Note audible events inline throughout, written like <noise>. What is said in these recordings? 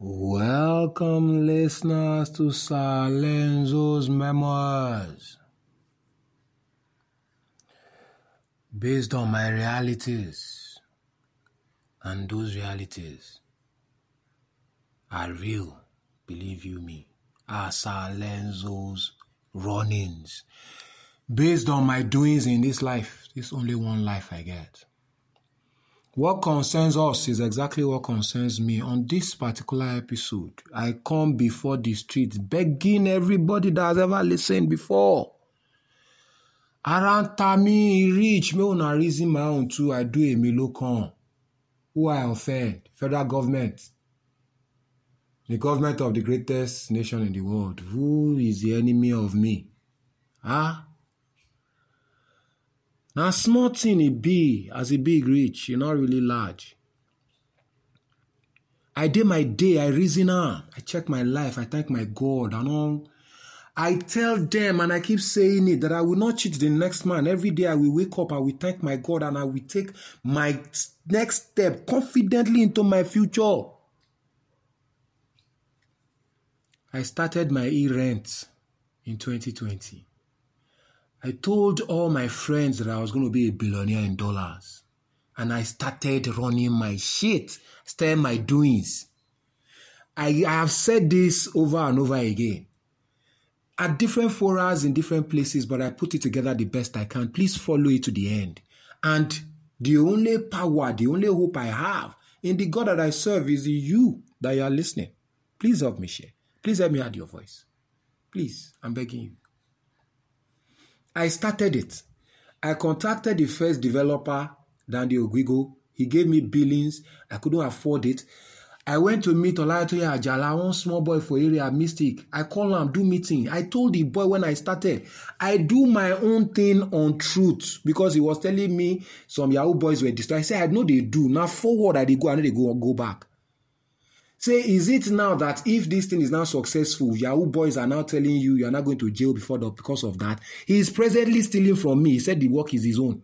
Welcome, listeners, to Sir Lenzo's Memoirs. Based on my realities, and those realities are real, believe you me, are Sir Lenzo's runnings. Based on my doings in this life, this only one life I get. What concerns us is exactly what concerns me. On this particular episode, I come before the streets begging everybody that has ever listened before. Around Tami reach me on a reason my own too. I do a milokan. Who I offend? Federal government. The government of the greatest nation in the world. Who is the enemy of me? Huh? Now small thing it be as e big reach, e not really large. I did my day, I reason am, I check my life, I thank my God and all. I tell them and I keep saying it that I will not cheat the next man. Every day I will wake up, I will thank my God and I will take my next step confidently into my future. I started my e-rent in 2020. I told all my friends that I was going to be a billionaire in dollars. And I started running my shit, started my doings. I, I have said this over and over again. At different forums in different places, but I put it together the best I can. Please follow it to the end. And the only power, the only hope I have in the God that I serve is you that you are listening. Please help me share. Please help me add your voice. Please, I'm begging you. I started it. I contacted the first developer, Dandy Ogwigo. He gave me billings. I couldn't afford it. I went to meet Olatoye Ajala, one small boy for area Mystic. I call him, do meeting. I told the boy when I started, I do my own thing on truth because he was telling me some Yahoo boys were destroyed. I said, I know they do. Now forward, I they go, I know they go go back. Say, is it now that if this thing is now successful, Yahoo boys are now telling you you are not going to jail before the, because of that? He is presently stealing from me. He said the work is his own.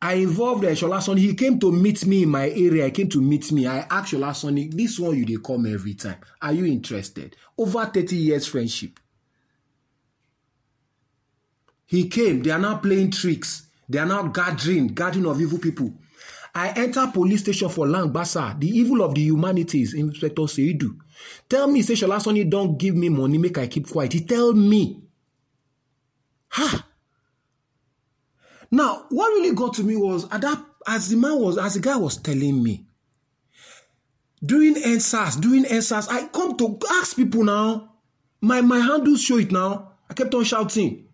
I involved uh, Shola Sonny. He came to meet me in my area. He came to meet me. I asked Shola Sonny, this one you they come every time. Are you interested? Over 30 years friendship. He came. They are now playing tricks. They are now gathering, gathering of evil people. I enter police station for Langbasa, the evil of the humanities, Inspector Seidu. Tell me, say Shola Sonny don't give me money, make I keep quiet. He tell me. Ha! Now, what really got to me was at that, as the man was, as the guy was telling me, during NSAS, during NSAS, I come to ask people now. My my handles show it now. I kept on shouting.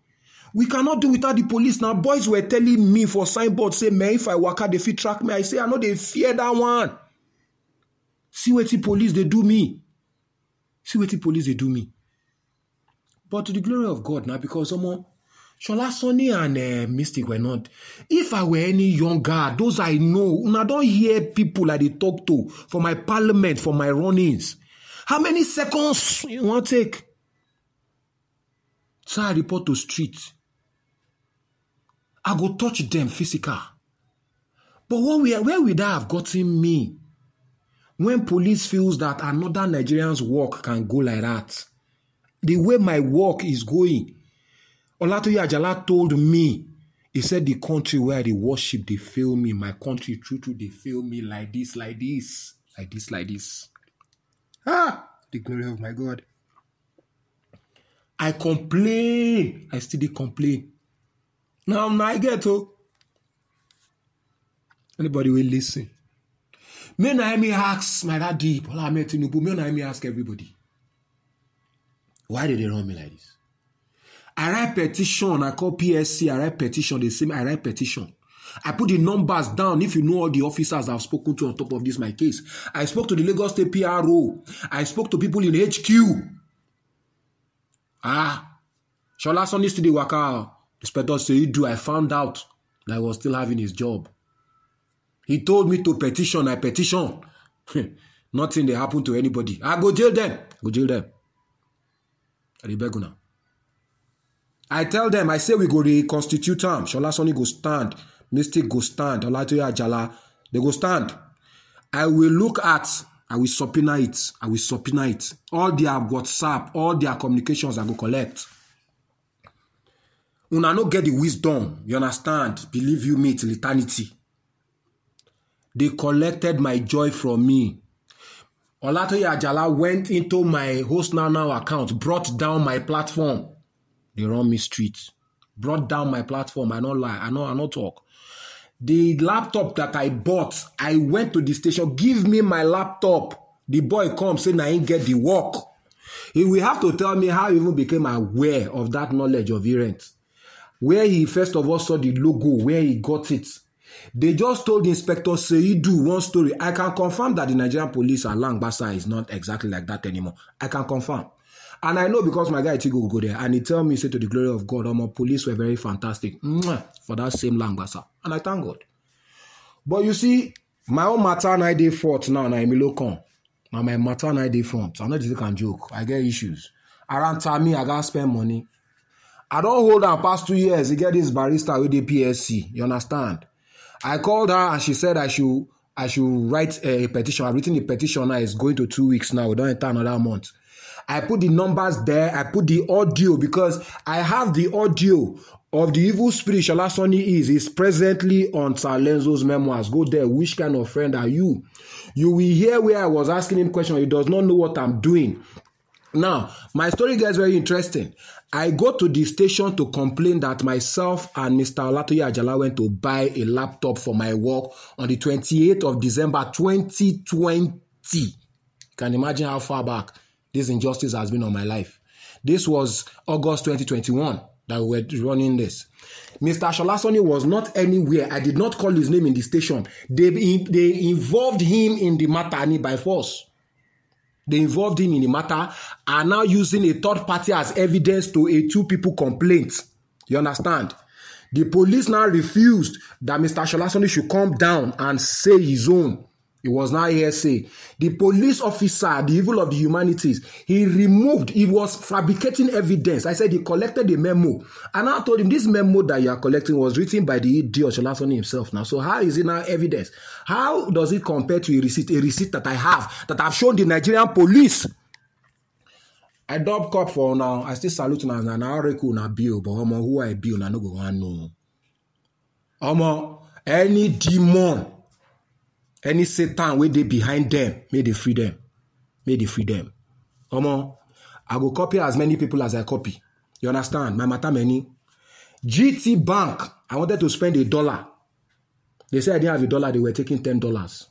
We cannot do without the police now. Boys were telling me for signboard, say, man, if I walk out, they fit track me. I say, I know they fear that one. See what the police they do me. See what the police they do me. But to the glory of God now, because someone Shola Sonny and uh, Mystic were not. If I were any younger, those I know, I don't hear people like they talk to for my parliament, for my runnings. How many seconds you want to take? So I report to street. I go touch them physical. But what we, where would that have gotten me? When police feels that another Nigerian's work can go like that. The way my work is going, Olatoye Ajala told me, he said the country where they worship, they fail me. My country, true, true, they fail me like this, like this, like this, like this. Ah, the glory of my God. I complain. I still complain. Now, now I get to. Anybody will listen. May na me ask my daddy, Bola Ahmed Tinubu, may na me ask everybody. Why did they run me like this? I write petition, I call PSC, I write petition, the same, I write petition. I put the numbers down if you know all the officers I've spoken to on top of this, my case. I spoke to the Lagos State PRO. I spoke to people in HQ. Ah, Shola Sonny to the waka. Inspector Seidu, I found out that he was still having his job. He told me to petition, I petition. <laughs> Nothing they happen to anybody. I go jail them. I go jail them. I beg now. I tell them, I say we go reconstitute am. Shola Sonny go stand. Mystic go stand. Olatoye Ajala, they go stand. I will look at, I will subpoena it, I will subpoena it. All their WhatsApp, all their communications I go collect. Una no get the wisdom, you understand? Believe you me till eternity. They collected my joy from me. Olatoye Ajala went into my Host Now Now account, brought down my platform. They run me streets. Brought down my platform. I not lie. I know I not talk. The laptop that I bought, I went to the station, give me my laptop. The boy come say, I ain't get the work. He will have to tell me how he even became aware of that knowledge of Erent. Where he first of all saw the logo, where he got it. They just told the Inspector Seidu one story. I can confirm that the Nigerian police along Basa is not exactly like that anymore. I can confirm. And I know because my guy Tigo go there and he tell me, say to the glory of God, my police were very fantastic for that same Langbasa. And I thank God. But you see, my own matter na dey fault now na Emilio come. Now my matter na dey front. I'm not just can joke. I get issues. Around time me, I gotta spend money. I don't hold am past two years. You get this barista with the PSC. You understand? I called her and she said I should I should write a petition. I've written a petition now. It's going to two weeks now. We don't enter another month. I put the numbers there. I put the audio because I have the audio of the evil spirit Shola Sonny is. Is presently on Sir Lenzo's memoirs. Go there. Which kind of friend are you? You will hear where I was asking him question. He does not know what I'm doing. Now, my story gets very interesting. I go to the station to complain that myself and Mr. Olatoye Ajala went to buy a laptop for my work on the 28th of December 2020. You can imagine how far back this injustice has been on my life. This was August 2021 that we were running this. Mr. Sholasoni was not anywhere. I did not call his name in the station. They, they involved him in the matter by force. They involved him in the matter are now using a third party as evidence to a two people complaint. You understand? The police now refused that Mr. Sholasoni should come down and say his own. It was now hearsay. The police officer, the evil of the humanities, he removed, he was fabricating evidence. I said he collected a memo. And I told him this memo that you are collecting was written by the idiot Sholasoni himself now. So how is it now evidence? How does it compare to a receipt? A receipt that I have, that I've shown the Nigerian police. I dub cop for now. I still salute now. Now, now, na bill, but omo, who I bill, na no go want know. Omo, any demon any satan wey dey behind them may dey free them. May dey free them. Omo i go copy as many people as i copy. You understand? My matter many. Gt bank i wanted to spend a dollar. They say i didn't have a dollar they were taking ten dollars.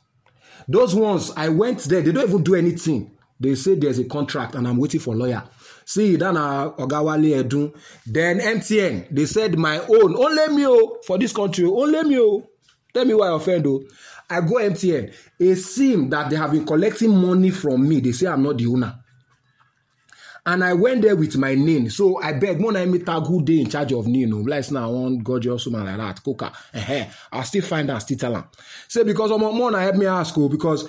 Those ones i went there they don't even do anything. They say there's a contract and i'm waiting for lawyer. See that na oga wale edun. Then mtn they said my own. Only me o for this country only me o. Tell me why i offend o I go MTN, It SIM that they have been collecting money from me. They say I'm not the owner. And I went there with my name. So I beg, more me tag who they in charge of Nino. Like now, one gorgeous woman like that, Coca. Uh-huh. I'll still find her, still tell her. Say, because I'm more help me ask, oh, because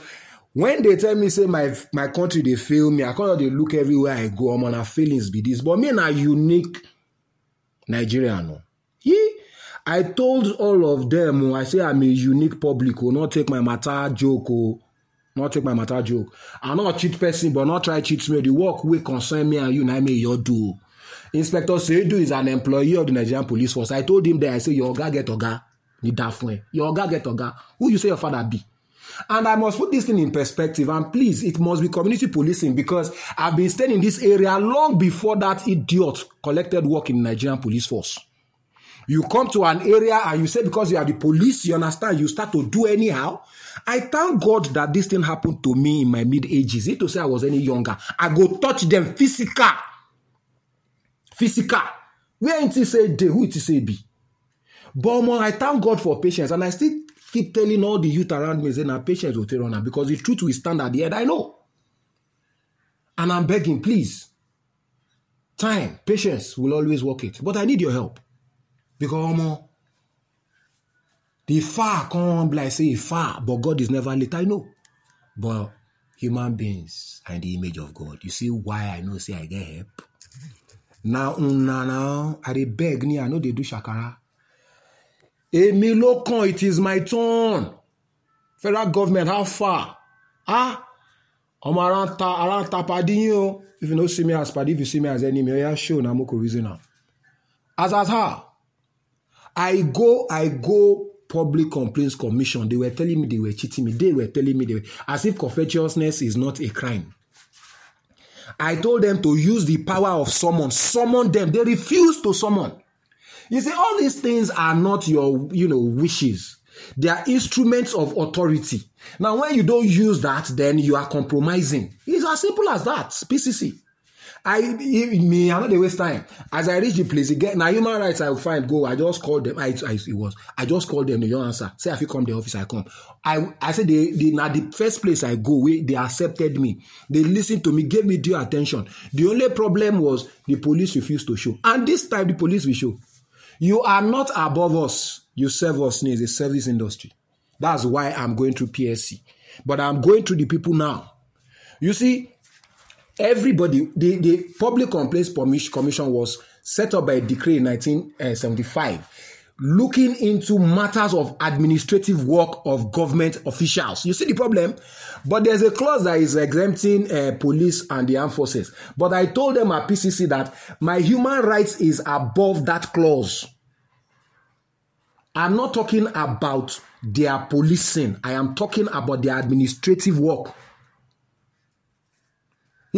when they tell me, say, my my country, they fail me, I can't they look everywhere I go, I'm on a feelings be this. But me, na unique Nigerian. No. Yeah. I told all of them, oh, I say I'm a unique public, oh, not take my matter joke, oh, not take my matter joke. I'm not a cheat person, but not try cheat me. The work will concern me and you, and I may your do. Inspector Seidu is an employee of the Nigerian Police Force. I told him that I say your guy get oga, ni dafun Your guy get oga. Who you say your father be? And I must put this thing in perspective. And please, it must be community policing because I've been staying in this area long before that idiot collected work in the Nigerian Police Force. You come to an area and you say because you are the police, you understand, you start to do anyhow. I thank God that this thing happened to me in my mid ages. It to say I was any younger. I go touch them physical. Physical. Where it say they, who it say be. But more, I thank God for patience. And I still keep telling all the youth around me, saying, patience will take on because the truth will stand at the end. I know. And I'm begging, please. Time, patience will always work it. But I need your help. Because omo, the far come like say far, but God is never late. I know. But human beings in the image of God. You see why I know say I get help. Now, una now, I dey beg ni, I know they do shakara. Èmi ló kàn, it is my turn. federal government how far ah ọmọ around ta around ta padi yín o if you no see me as padi if you see me as enemy oya show na mo ko reason am as at how i go i go public complaints commission. They were telling me they were cheating me. They were telling me they were as if covetousness is not a crime. I told them to use the power of summon summon them. They refused to summon. You see all these things are not your you know wishes. They are instruments of authority. Now when you don't use that then you are compromising. It's as simple as that. Pcc I me, I know they waste time. As I reach the place again, now human rights I will find go. I just called them. I, I it was. I just called them. They don't answer. Say if you come the office, I come. I I said they they now the first place I go, where they accepted me. They listened to me, gave me due attention. The only problem was the police refused to show, and this time the police will show. You are not above us. You serve us needs a service industry. That's why I'm going through PSC. But I'm going through the people now. You see, everybody, the, the Public Complaints Commission was set up by a decree in 1975 looking into matters of administrative work of government officials. You see the problem? But there's a clause that is exempting uh, police and the armed forces. But I told them at PCC that my human rights is above that clause. I'm not talking about their policing. I am talking about their administrative work.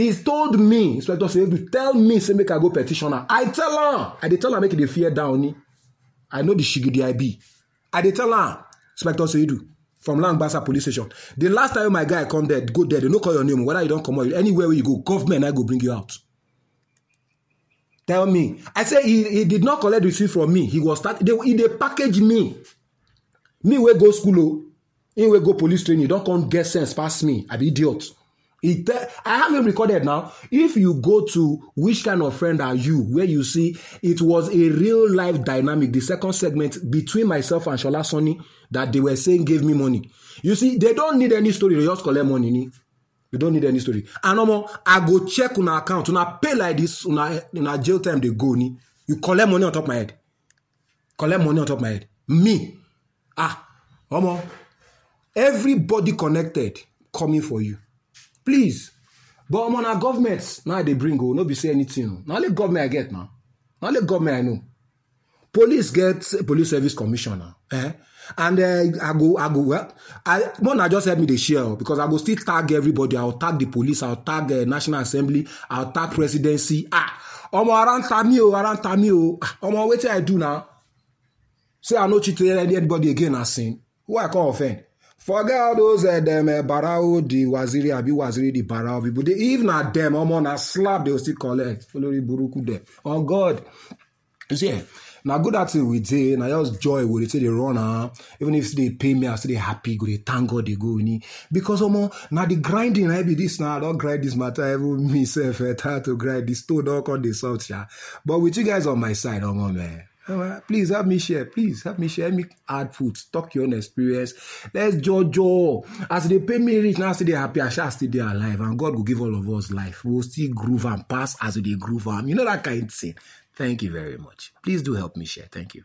He told me, Inspector to tell me, say make I go petitioner. I tell her, I dey tell her make the fear down. I know the shigidi I be. I dey tell her, Inspector Seidu, from Langbasa police station. The last time my guy come there, go there, they no call your name. Whether you don't come out, anywhere where you go, government I go bring you out. Tell me. I say he, he did not collect receipt from me. He was start, they, he they package me. Me wey go school, he wey go police training, don't come get sense pass me. I be idiot. It, I have it recorded now. If you go to which kind of friend are you, where you see it was a real life dynamic, the second segment between myself and Shola Sonny that they were saying gave me money. You see, they don't need any story, they just collect money. Ni. You don't need any story. And no more, I go check on account, una pay like this, una, una jail time they go. Ni. You collect money on top of my head. Collect money on top of my head. Me. Ah, Omo. Everybody connected coming for you. Please. But omo na government now dey bring o no be say anything o na only government i get now na only government i know. Police get police service commissioner eh? And uh, i go i go well i more na just help me dey share o because i go still tag everybody. I go tag the police i go tag uh, national assembly i go tag presidency. Ah! Omo around tami around tami o omo wetin i do now say i no cheat anybody again na sin. Who i come offend forget all those uh, dem uh, barao di waziri abi waziri di barao people. They, if na dem omo na slap they still collect. Olori buruku dem. On god. You see eh na good that thing we dey na just joy we dey take dey run am even if they pay me i still dey happy go dey thank god dey go ni because omo na the grinding na be this na i don grind this matter even <laughs> me sef eh tire to grind. The stone don come dey soft sha but with you guys on my side omo man please help me share. Please help me share. Help me add food. Talk your own experience. Let's jojo. As they pay me rich, now still they happy. I shall still they alive. And God will give all of us life. We'll still groove and pass as they groove. You know that kind of thing. Thank you very much. Please do help me share. Thank you.